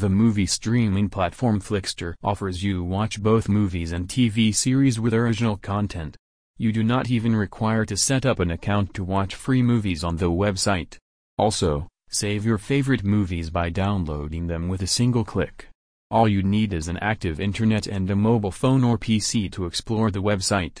The movie streaming platform Flixtor offers you watch both movies and TV series with original content. You do not even require to set up an account to watch free movies on the website. Also, save your favorite movies by downloading them with a single click. All you need is an active internet and a mobile phone or PC to explore the website.